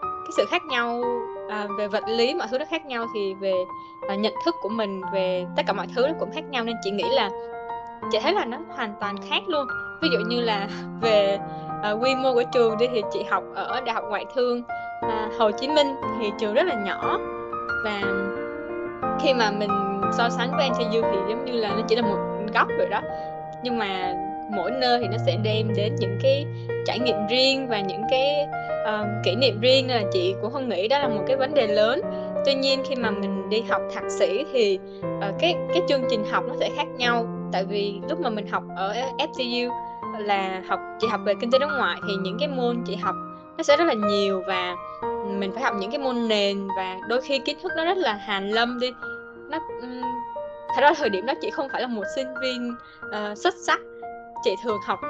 cái sự khác nhau à, về vật lý mọi thứ nó khác nhau thì về à, nhận thức của mình về tất cả mọi thứ nó cũng khác nhau. Nên chị nghĩ là chị thấy là nó hoàn toàn khác luôn. Ví dụ như là [laughs] về à, quy mô của trường đi thì chị học ở đại học ngoại thương à, Hồ Chí Minh thì trường rất là nhỏ và khi mà mình so sánh với NTU thì giống như là nó chỉ là một góc rồi đó. Nhưng mà mỗi nơi thì nó sẽ đem đến những cái trải nghiệm riêng và những cái uh, kỷ niệm riêng. Nên là chị cũng không nghĩ đó là một cái vấn đề lớn. Tuy nhiên khi mà mình đi học thạc sĩ thì uh, cái cái chương trình học nó sẽ khác nhau. Tại vì lúc mà mình học ở FCU là học chị học về kinh tế đối ngoại thì những cái môn chị học nó sẽ rất là nhiều và mình phải học những cái môn nền và đôi khi kiến thức nó rất là hàn lâm đi. Nó thật ra thời điểm đó chị không phải là một sinh viên uh, xuất sắc. Chị thường học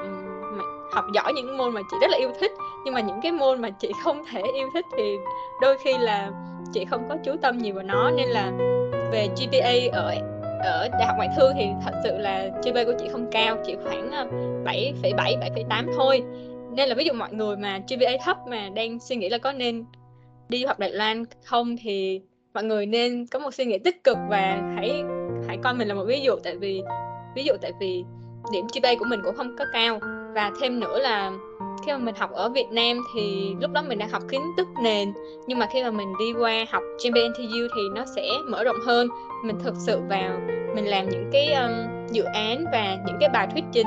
học giỏi những môn mà chị rất là yêu thích nhưng mà những cái môn mà chị không thể yêu thích thì đôi khi là chị không có chú tâm nhiều vào nó. Nên là về GPA ở ở đại học ngoại thương thì thật sự là GPA của chị không cao chỉ khoảng ờ, 7,7 7,8 thôi nên là ví dụ mọi người mà GPA thấp mà đang suy nghĩ là có nên đi học Đài Loan không thì mọi người nên có một suy nghĩ tích cực và hãy hãy coi mình là một ví dụ. Tại vì ví dụ tại vì điểm GPA của mình cũng không có cao. Và thêm nữa là khi mà mình học ở Việt Nam thì lúc đó mình đang học kiến thức nền. Nhưng mà khi mà mình đi qua học GPNTU thì nó sẽ mở rộng hơn. Mình thực sự vào mình làm những cái um, dự án và những cái bài thuyết trình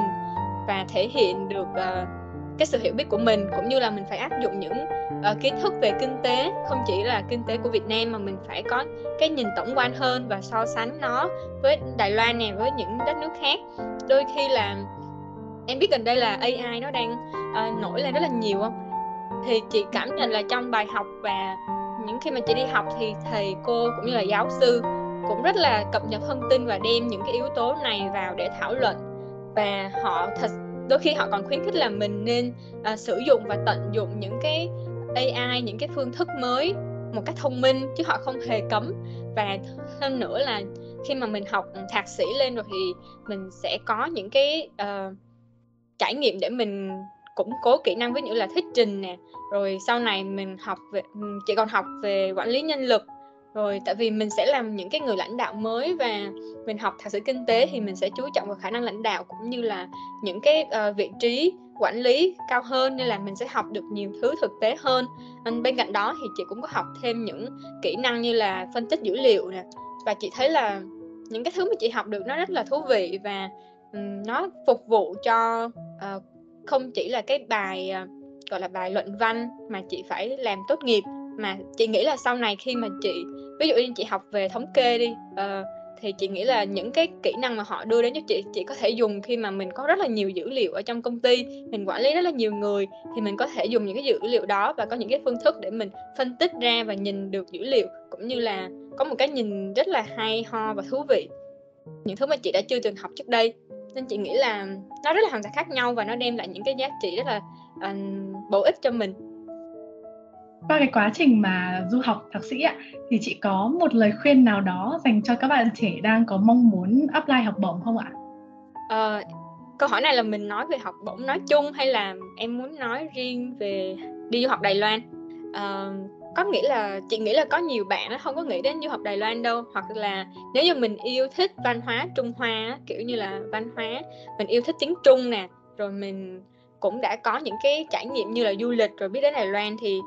và thể hiện được uh, cái sự hiểu biết của mình cũng như là mình phải áp dụng những uh, kiến thức về kinh tế không chỉ là kinh tế của Việt Nam mà mình phải có cái nhìn tổng quan hơn và so sánh nó với Đài Loan nè với những đất nước khác. Đôi khi là em biết gần đây là AI nó đang uh, nổi lên rất là nhiều không? Thì chị cảm nhận là trong bài học và những khi mà chị đi học thì thầy cô cũng như là giáo sư cũng rất là cập nhật thông tin và đem những cái yếu tố này vào để thảo luận. Và họ thật đôi khi họ còn khuyến khích là mình nên uh, sử dụng và tận dụng những cái AI những cái phương thức mới một cách thông minh chứ họ không hề cấm. Và hơn nữa là khi mà mình học thạc sĩ lên rồi thì mình sẽ có những cái uh, trải nghiệm để mình củng cố kỹ năng với những là thuyết trình nè rồi sau này mình học về chỉ còn học về quản lý nhân lực rồi tại vì mình sẽ làm những cái người lãnh đạo mới và mình học thạc sĩ kinh tế thì mình sẽ chú trọng vào khả năng lãnh đạo cũng như là những cái uh, vị trí quản lý cao hơn nên là mình sẽ học được nhiều thứ thực tế hơn. Bên cạnh đó thì chị cũng có học thêm những kỹ năng như là phân tích dữ liệu nè. Và chị thấy là những cái thứ mà chị học được nó rất là thú vị và um, nó phục vụ cho uh, không chỉ là cái bài uh, gọi là bài luận văn mà chị phải làm tốt nghiệp mà chị nghĩ là sau này khi mà chị ví dụ như chị học về thống kê đi uh, thì chị nghĩ là những cái kỹ năng mà họ đưa đến cho chị chị có thể dùng khi mà mình có rất là nhiều dữ liệu ở trong công ty mình quản lý rất là nhiều người thì mình có thể dùng những cái dữ liệu đó và có những cái phương thức để mình phân tích ra và nhìn được dữ liệu cũng như là có một cái nhìn rất là hay ho và thú vị. Những thứ mà chị đã chưa từng học trước đây. Nên chị nghĩ là nó rất là hoàn toàn khác nhau và nó đem lại những cái giá trị rất là uh, bổ ích cho mình qua cái quá trình mà du học thạc sĩ ạ thì chị có một lời khuyên nào đó dành cho các bạn trẻ đang có mong muốn apply học bổng không ạ? À, câu hỏi này là mình nói về học bổng nói chung hay là em muốn nói riêng về đi du học Đài Loan? À, có nghĩa là chị nghĩ là có nhiều bạn nó không có nghĩ đến du học Đài Loan đâu hoặc là nếu như mình yêu thích văn hóa Trung Hoa kiểu như là văn hóa mình yêu thích tiếng Trung nè rồi mình cũng đã có những cái trải nghiệm như là du lịch rồi biết đến Đài Loan thì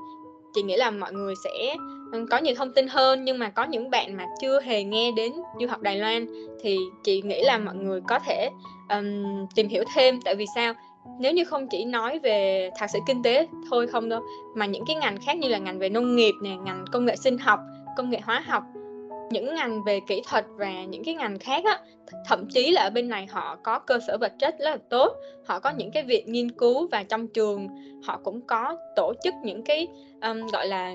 chị nghĩ là mọi người sẽ ừ, có nhiều thông tin hơn nhưng mà có những bạn mà chưa hề nghe đến du học Đài Loan thì chị nghĩ là mọi người có thể um, tìm hiểu thêm. Tại vì sao? Nếu như không chỉ nói về thạc sĩ kinh tế thôi không đâu mà những cái ngành khác như là ngành về nông nghiệp nè ngành công nghệ sinh học công nghệ hóa học những ngành về kỹ thuật và những cái ngành khác á thậm chí là ở bên này họ có cơ sở vật chất rất là tốt họ có những cái viện nghiên cứu và trong trường họ cũng có tổ chức những cái um, gọi là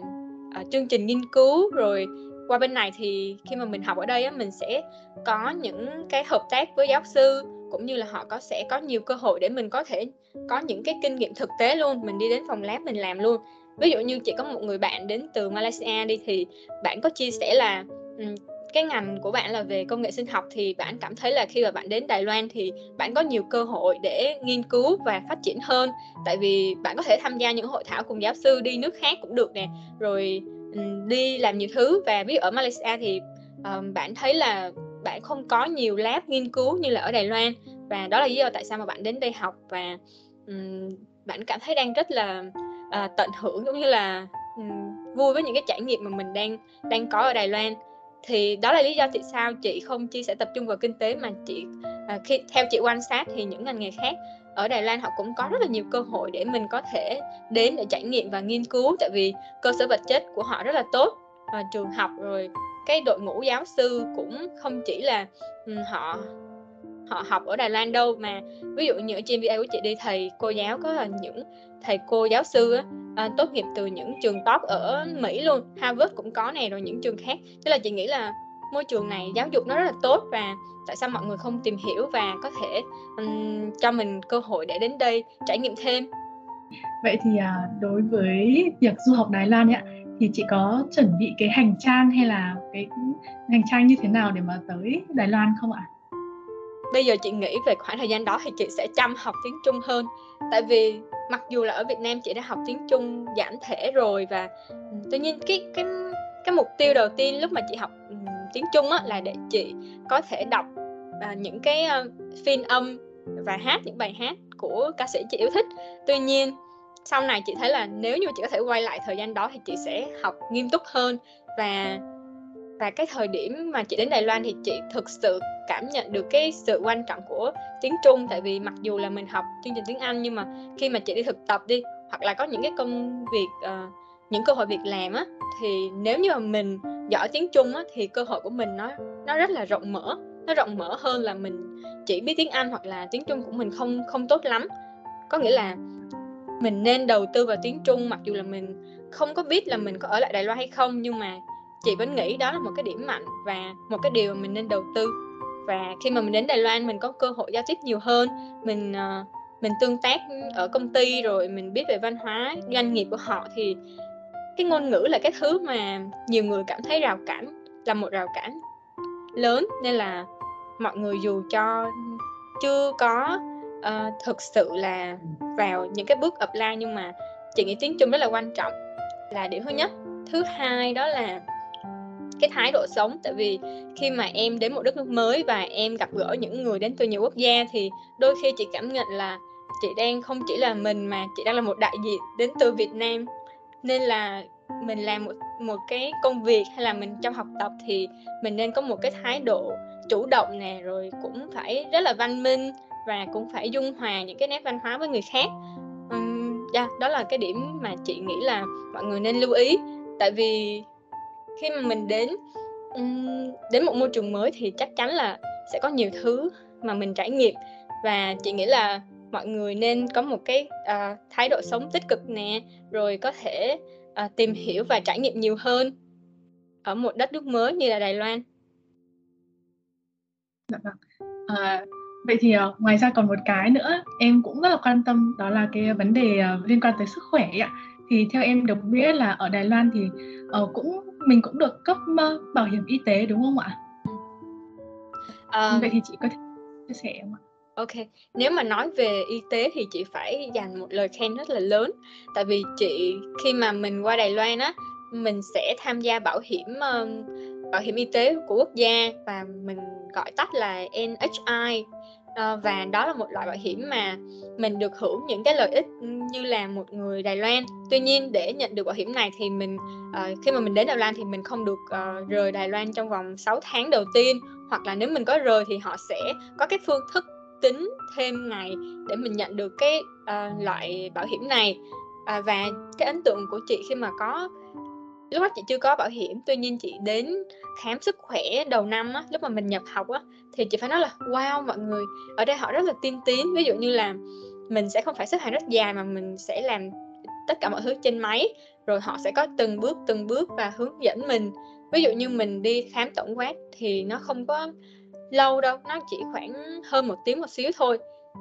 uh, chương trình nghiên cứu. Rồi qua bên này thì khi mà mình học ở đây á mình sẽ có những cái hợp tác với giáo sư cũng như là họ có sẽ có nhiều cơ hội để mình có thể có những cái kinh nghiệm thực tế luôn. Mình đi đến phòng lab mình làm luôn. Ví dụ như chị có một người bạn đến từ Malaysia đi thì bạn có chia sẻ là cái ngành của bạn là về công nghệ sinh học thì bạn cảm thấy là khi mà bạn đến Đài Loan thì bạn có nhiều cơ hội để nghiên cứu và phát triển hơn. Tại vì bạn có thể tham gia những hội thảo cùng giáo sư đi nước khác cũng được nè. Rồi đi làm nhiều thứ. Và ví dụ ở Malaysia thì um, bạn thấy là bạn không có nhiều lab nghiên cứu như là ở Đài Loan. Và đó là lý do tại sao mà bạn đến đây học. Và um, bạn cảm thấy đang rất là uh, tận hưởng cũng như là um, vui với những cái trải nghiệm mà mình đang đang có ở Đài Loan thì đó là lý do tại sao chị không chia sẻ tập trung vào kinh tế mà chị à, khi theo chị quan sát thì những ngành nghề khác ở Đài Loan họ cũng có rất là nhiều cơ hội để mình có thể đến để trải nghiệm và nghiên cứu. Tại vì cơ sở vật chất của họ rất là tốt và trường học rồi cái đội ngũ giáo sư cũng không chỉ là um, họ họ học ở Đài Loan đâu mà. Ví dụ như ở trên VA của chị đi thầy cô giáo có là những thầy cô giáo sư á, à, tốt nghiệp từ những trường top ở Mỹ luôn Harvard cũng có này rồi những trường khác. Tức là chị nghĩ là môi trường này giáo dục nó rất là tốt và tại sao mọi người không tìm hiểu và có thể um, cho mình cơ hội để đến đây trải nghiệm thêm? Vậy thì à, đối với việc du học Đài Loan ạ thì chị có chuẩn bị cái hành trang hay là cái hành trang như thế nào để mà tới Đài Loan không ạ? Bây giờ chị nghĩ về khoảng thời gian đó thì chị sẽ chăm học tiếng Trung hơn. Tại vì mặc dù là ở Việt Nam chị đã học tiếng Trung giản thể rồi và tuy nhiên cái cái cái mục tiêu đầu tiên lúc mà chị học tiếng Trung á, là để chị có thể đọc uh, những cái uh, phiên âm và hát những bài hát của ca sĩ chị yêu thích. Tuy nhiên sau này chị thấy là nếu như chị có thể quay lại thời gian đó thì chị sẽ học nghiêm túc hơn và và cái thời điểm mà chị đến Đài Loan thì chị thực sự cảm nhận được cái sự quan trọng của tiếng Trung. Tại vì mặc dù là mình học chương trình tiếng Anh nhưng mà khi mà chị đi thực tập đi hoặc là có những cái công việc uh, những cơ hội việc làm á thì nếu như mà mình giỏi tiếng Trung á thì cơ hội của mình nó nó rất là rộng mở. Nó rộng mở hơn là mình chỉ biết tiếng Anh hoặc là tiếng Trung của mình không không tốt lắm. Có nghĩa là mình nên đầu tư vào tiếng Trung mặc dù là mình không có biết là mình có ở lại Đài Loan hay không nhưng mà chị vẫn nghĩ đó là một cái điểm mạnh và một cái điều mà mình nên đầu tư. Và khi mà mình đến Đài Loan mình có cơ hội giao tiếp nhiều hơn. Mình uh, mình tương tác ở công ty rồi mình biết về văn hóa doanh nghiệp của họ thì cái ngôn ngữ là cái thứ mà nhiều người cảm thấy rào cản là một rào cản lớn. Nên là mọi người dù cho chưa có uh, thực sự là vào những cái bước apply nhưng mà chị nghĩ tiếng Trung rất là quan trọng. Là điểm thứ nhất. Thứ hai đó là cái thái độ sống. Tại vì khi mà em đến một đất nước mới và em gặp gỡ những người đến từ nhiều quốc gia thì đôi khi chị cảm nhận là chị đang không chỉ là mình mà chị đang là một đại diện đến từ Việt Nam. Nên là mình làm một một cái công việc hay là mình trong học tập thì mình nên có một cái thái độ chủ động nè rồi cũng phải rất là văn minh và cũng phải dung hòa những cái nét văn hóa với người khác. Um, yeah, dạ, đó là cái điểm mà chị nghĩ là mọi người nên lưu ý. Tại vì khi mà mình đến um, đến một môi trường mới thì chắc chắn là sẽ có nhiều thứ mà mình trải nghiệm và chị nghĩ là mọi người nên có một cái uh, thái độ sống tích cực nè rồi có thể uh, tìm hiểu và trải nghiệm nhiều hơn ở một đất nước mới như là Đài Loan. Dạ vâng. À, vậy thì uh, ngoài ra còn một cái nữa em cũng rất là quan tâm đó là cái vấn đề uh, liên quan tới sức khỏe ạ. Thì theo em được biết là ở Đài Loan thì uh, cũng mình cũng được cấp bảo hiểm y tế đúng không ạ? Um, vậy thì chị có thể chia sẻ không ạ? Ok, nếu mà nói về y tế thì chị phải dành một lời khen rất là lớn Tại vì chị khi mà mình qua Đài Loan á Mình sẽ tham gia bảo hiểm uh, bảo hiểm y tế của quốc gia Và mình gọi tắt là NHI Ờ, và đó là một loại bảo hiểm mà mình được hưởng những cái lợi ích như là một người Đài Loan. Tuy nhiên để nhận được bảo hiểm này thì mình uh, khi mà mình đến Đài Loan thì mình không được uh, rời Đài Loan trong vòng 6 tháng đầu tiên. Hoặc là nếu mình có rời thì họ sẽ có cái phương thức tính thêm ngày để mình nhận được cái uh, loại bảo hiểm này. À, và cái ấn tượng của chị khi mà có lúc đó chị chưa có bảo hiểm, tuy nhiên chị đến khám sức khỏe đầu năm á, lúc mà mình nhập học á, thì chị phải nói là, wow, mọi người, ở đây họ rất là tiên tiến. Ví dụ như là mình sẽ không phải xếp hàng rất dài mà mình sẽ làm tất cả mọi thứ trên máy, rồi họ sẽ có từng bước từng bước và hướng dẫn mình. Ví dụ như mình đi khám tổng quát thì nó không có lâu đâu, nó chỉ khoảng hơn một tiếng một xíu thôi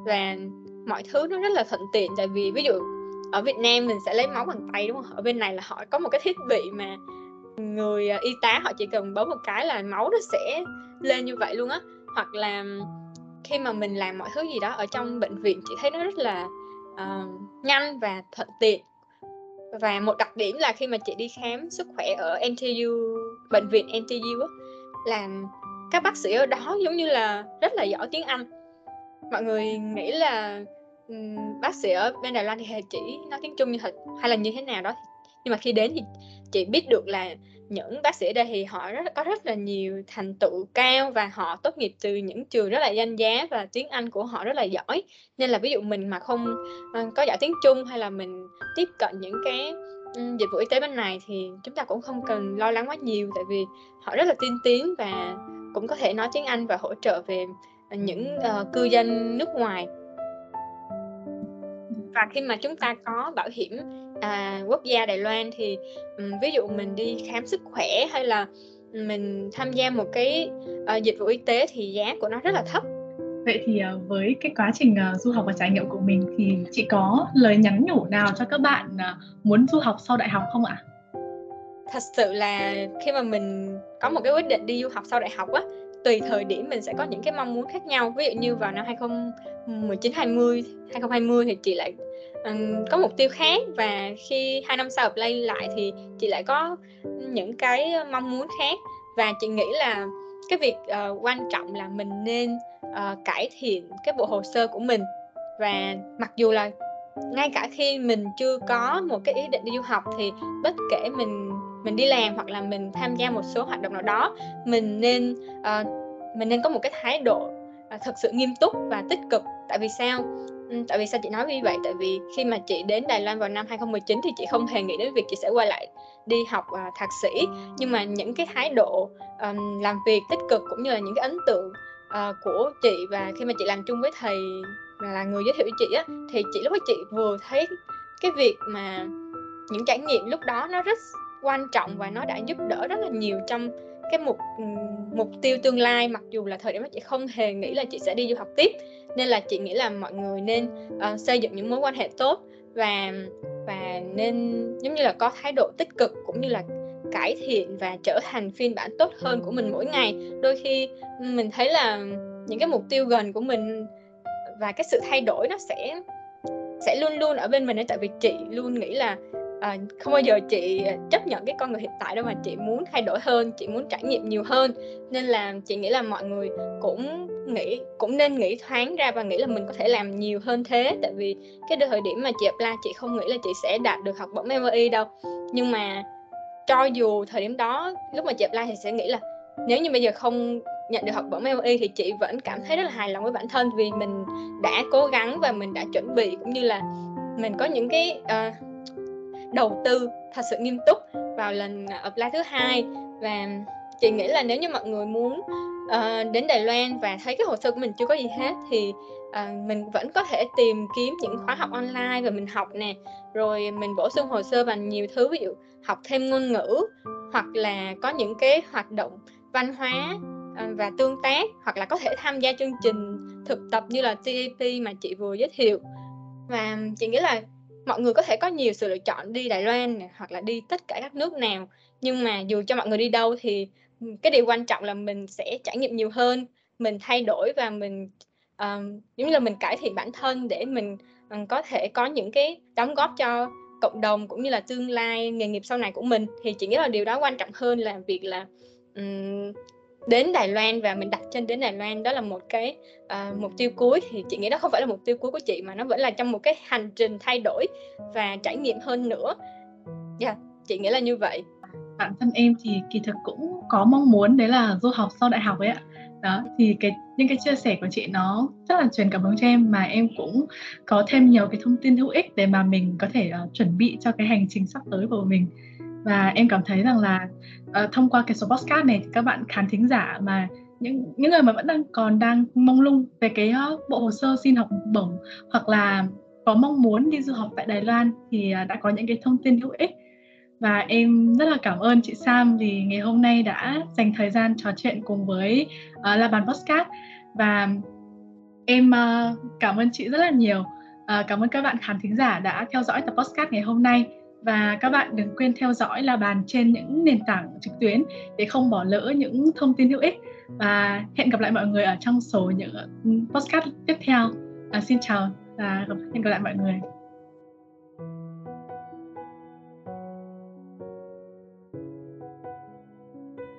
và mọi thứ nó rất là thuận tiện. Tại vì ví dụ ở Việt Nam mình sẽ lấy máu bằng tay đúng không? Ở bên này là họ có một cái thiết bị mà người ờ, y tá họ chỉ cần bấm một cái là máu nó sẽ lên như vậy luôn á. Hoặc là khi mà mình làm mọi thứ gì đó ở trong bệnh viện chị thấy nó rất là uh, nhanh và thuận tiện. Và một đặc điểm là khi mà chị đi khám sức khỏe ở NTU bệnh viện NTU á là các bác sĩ ở đó giống như là rất là giỏi tiếng Anh. Mọi người nghĩ là um, bác sĩ ở bên Đài Loan thì chỉ nói tiếng Trung như thật hay là như thế nào đó nhưng mà khi đến thì chị biết được là những bác sĩ ở đây thì họ rất có rất là nhiều thành tựu cao và họ tốt nghiệp từ những trường rất là danh giá và tiếng Anh của họ rất là giỏi. Nên là ví dụ mình mà không ờ, có giỏi tiếng Trung hay là mình tiếp cận những cái dịch vụ y tế bên này thì chúng ta cũng không cần lo lắng quá nhiều tại vì họ rất là tiên tiến và cũng có thể nói tiếng Anh và hỗ trợ về những uh, cư dân nước ngoài và khi mà chúng ta có bảo hiểm à, quốc gia Đài Loan thì um, ví dụ mình đi khám sức khỏe hay là mình tham gia một cái uh, dịch vụ y tế thì giá của nó rất là thấp Vậy thì uh, với cái quá trình uh, du học và trải nghiệm của mình thì chị có lời nhắn nhủ nào cho các bạn uh, muốn du học sau đại học không ạ? Thật sự là khi mà mình có một cái quyết định đi du học sau đại học á tùy thời điểm mình sẽ có những cái mong muốn khác nhau ví dụ như vào năm 2019 20 2020 thì chị lại um, có mục tiêu khác và khi hai năm sau apply lại thì chị lại có những cái mong muốn khác. Và chị nghĩ là cái việc uh, quan trọng là mình nên uh, cải thiện cái bộ hồ sơ của mình. Và mặc dù là ngay cả khi mình chưa có một cái ý định đi du học thì bất kể mình mình đi làm hoặc là mình tham gia một số hoạt động nào đó mình nên uh, mình nên có một cái thái độ uh, thật sự nghiêm túc và tích cực. Tại vì sao? Ừ, tại vì sao chị nói như vậy? Tại vì khi mà chị đến Đài Loan vào năm 2019 thì chị không hề nghĩ đến việc chị sẽ quay lại đi học uh, thạc sĩ. Nhưng mà những cái thái độ um, làm việc tích cực cũng như là những cái ấn tượng uh, của chị và khi mà chị làm chung với thầy là người giới thiệu với chị á thì chị lúc đó chị vừa thấy cái việc mà những trải nghiệm lúc đó nó rất quan trọng và nó đã giúp đỡ rất là nhiều trong cái mục ừ, mục tiêu tương lai mặc dù là thời điểm đó chị không hề nghĩ là chị sẽ đi du học tiếp nên là chị nghĩ là mọi người nên uh, xây dựng những mối quan hệ tốt và và nên giống như là có thái độ tích cực cũng như là cải thiện và trở thành phiên bản tốt hơn của mình mỗi ngày. Đôi khi mình thấy là những cái mục tiêu gần của mình và cái sự thay đổi nó sẽ sẽ luôn luôn ở bên mình ấy tại vì chị luôn nghĩ là à, không bao giờ chị chấp nhận cái con người hiện tại đâu mà chị muốn thay đổi hơn chị muốn trải nghiệm nhiều hơn. Nên là chị nghĩ là mọi người cũng nghĩ cũng nên nghĩ thoáng ra và nghĩ là mình có thể làm nhiều hơn thế. Tại vì cái thời điểm mà chị apply chị không nghĩ là chị sẽ đạt được học bổng MBA đâu. Nhưng mà cho dù thời điểm đó lúc mà chị apply thì sẽ nghĩ là nếu như bây giờ không nhận được học bổng MBA thì chị vẫn cảm thấy rất là hài lòng với bản thân vì mình đã cố gắng và mình đã chuẩn bị cũng như là mình có những cái uh, đầu tư thật sự nghiêm túc vào lần à, apply thứ hai. Và chị nghĩ là nếu như mọi người muốn uh, đến Đài Loan và thấy cái hồ sơ của mình chưa có gì hết thì uh, mình vẫn có thể tìm kiếm những khóa học online và mình học nè. Rồi mình bổ sung hồ sơ bằng nhiều thứ ví dụ học thêm ngôn ngữ hoặc là có những cái hoạt động văn hóa uh, và tương tác hoặc là có thể tham gia chương trình thực tập như là TAP mà chị vừa giới thiệu. Và chị nghĩ là mọi người có thể có nhiều sự lựa chọn đi Đài Loan này, hoặc là đi tất cả các nước nào. Nhưng mà dù cho mọi người đi đâu thì cái điều quan trọng là mình sẽ trải nghiệm nhiều hơn mình thay đổi và mình um, giống như là mình cải thiện bản thân để mình um, có thể có những cái đóng góp cho cộng đồng cũng như là tương lai nghề nghiệp sau này của mình. Thì chị nghĩ là điều đó quan trọng hơn là việc là um, đến Đài Loan và mình đặt chân đến Đài Loan đó là một cái uh, mục tiêu cuối thì chị nghĩ đó không phải là mục tiêu cuối của chị mà nó vẫn là trong một cái hành trình thay đổi và trải nghiệm hơn nữa. Dạ, yeah, chị nghĩ là như vậy. Bản thân em thì kỳ thực cũng có mong muốn đấy là du học sau đại học ấy ạ. Đó thì cái những cái chia sẻ của chị nó rất là truyền cảm hứng cho em mà em cũng có thêm nhiều cái thông tin hữu ích để mà mình có thể uh, chuẩn bị cho cái hành trình sắp tới của mình và em cảm thấy rằng là uh, thông qua cái số podcast này thì các bạn khán thính giả mà những những người mà vẫn đang còn đang mong lung về cái uh, bộ hồ sơ xin học bổng hoặc là có mong muốn đi du học tại Đài Loan thì uh, đã có những cái thông tin hữu ích. Và em rất là cảm ơn chị Sam vì ngày hôm nay đã dành thời gian trò chuyện cùng với uh, La Bàn Postcard và em uh, cảm ơn chị rất là nhiều. Uh, cảm ơn các bạn khán thính giả đã theo dõi tập podcast ngày hôm nay và các bạn đừng quên theo dõi La Bàn trên những nền tảng trực tuyến để không bỏ lỡ những thông tin hữu ích và hẹn gặp lại mọi người ở trong số những podcast tiếp theo. À, xin chào và hẹn gặp lại mọi người.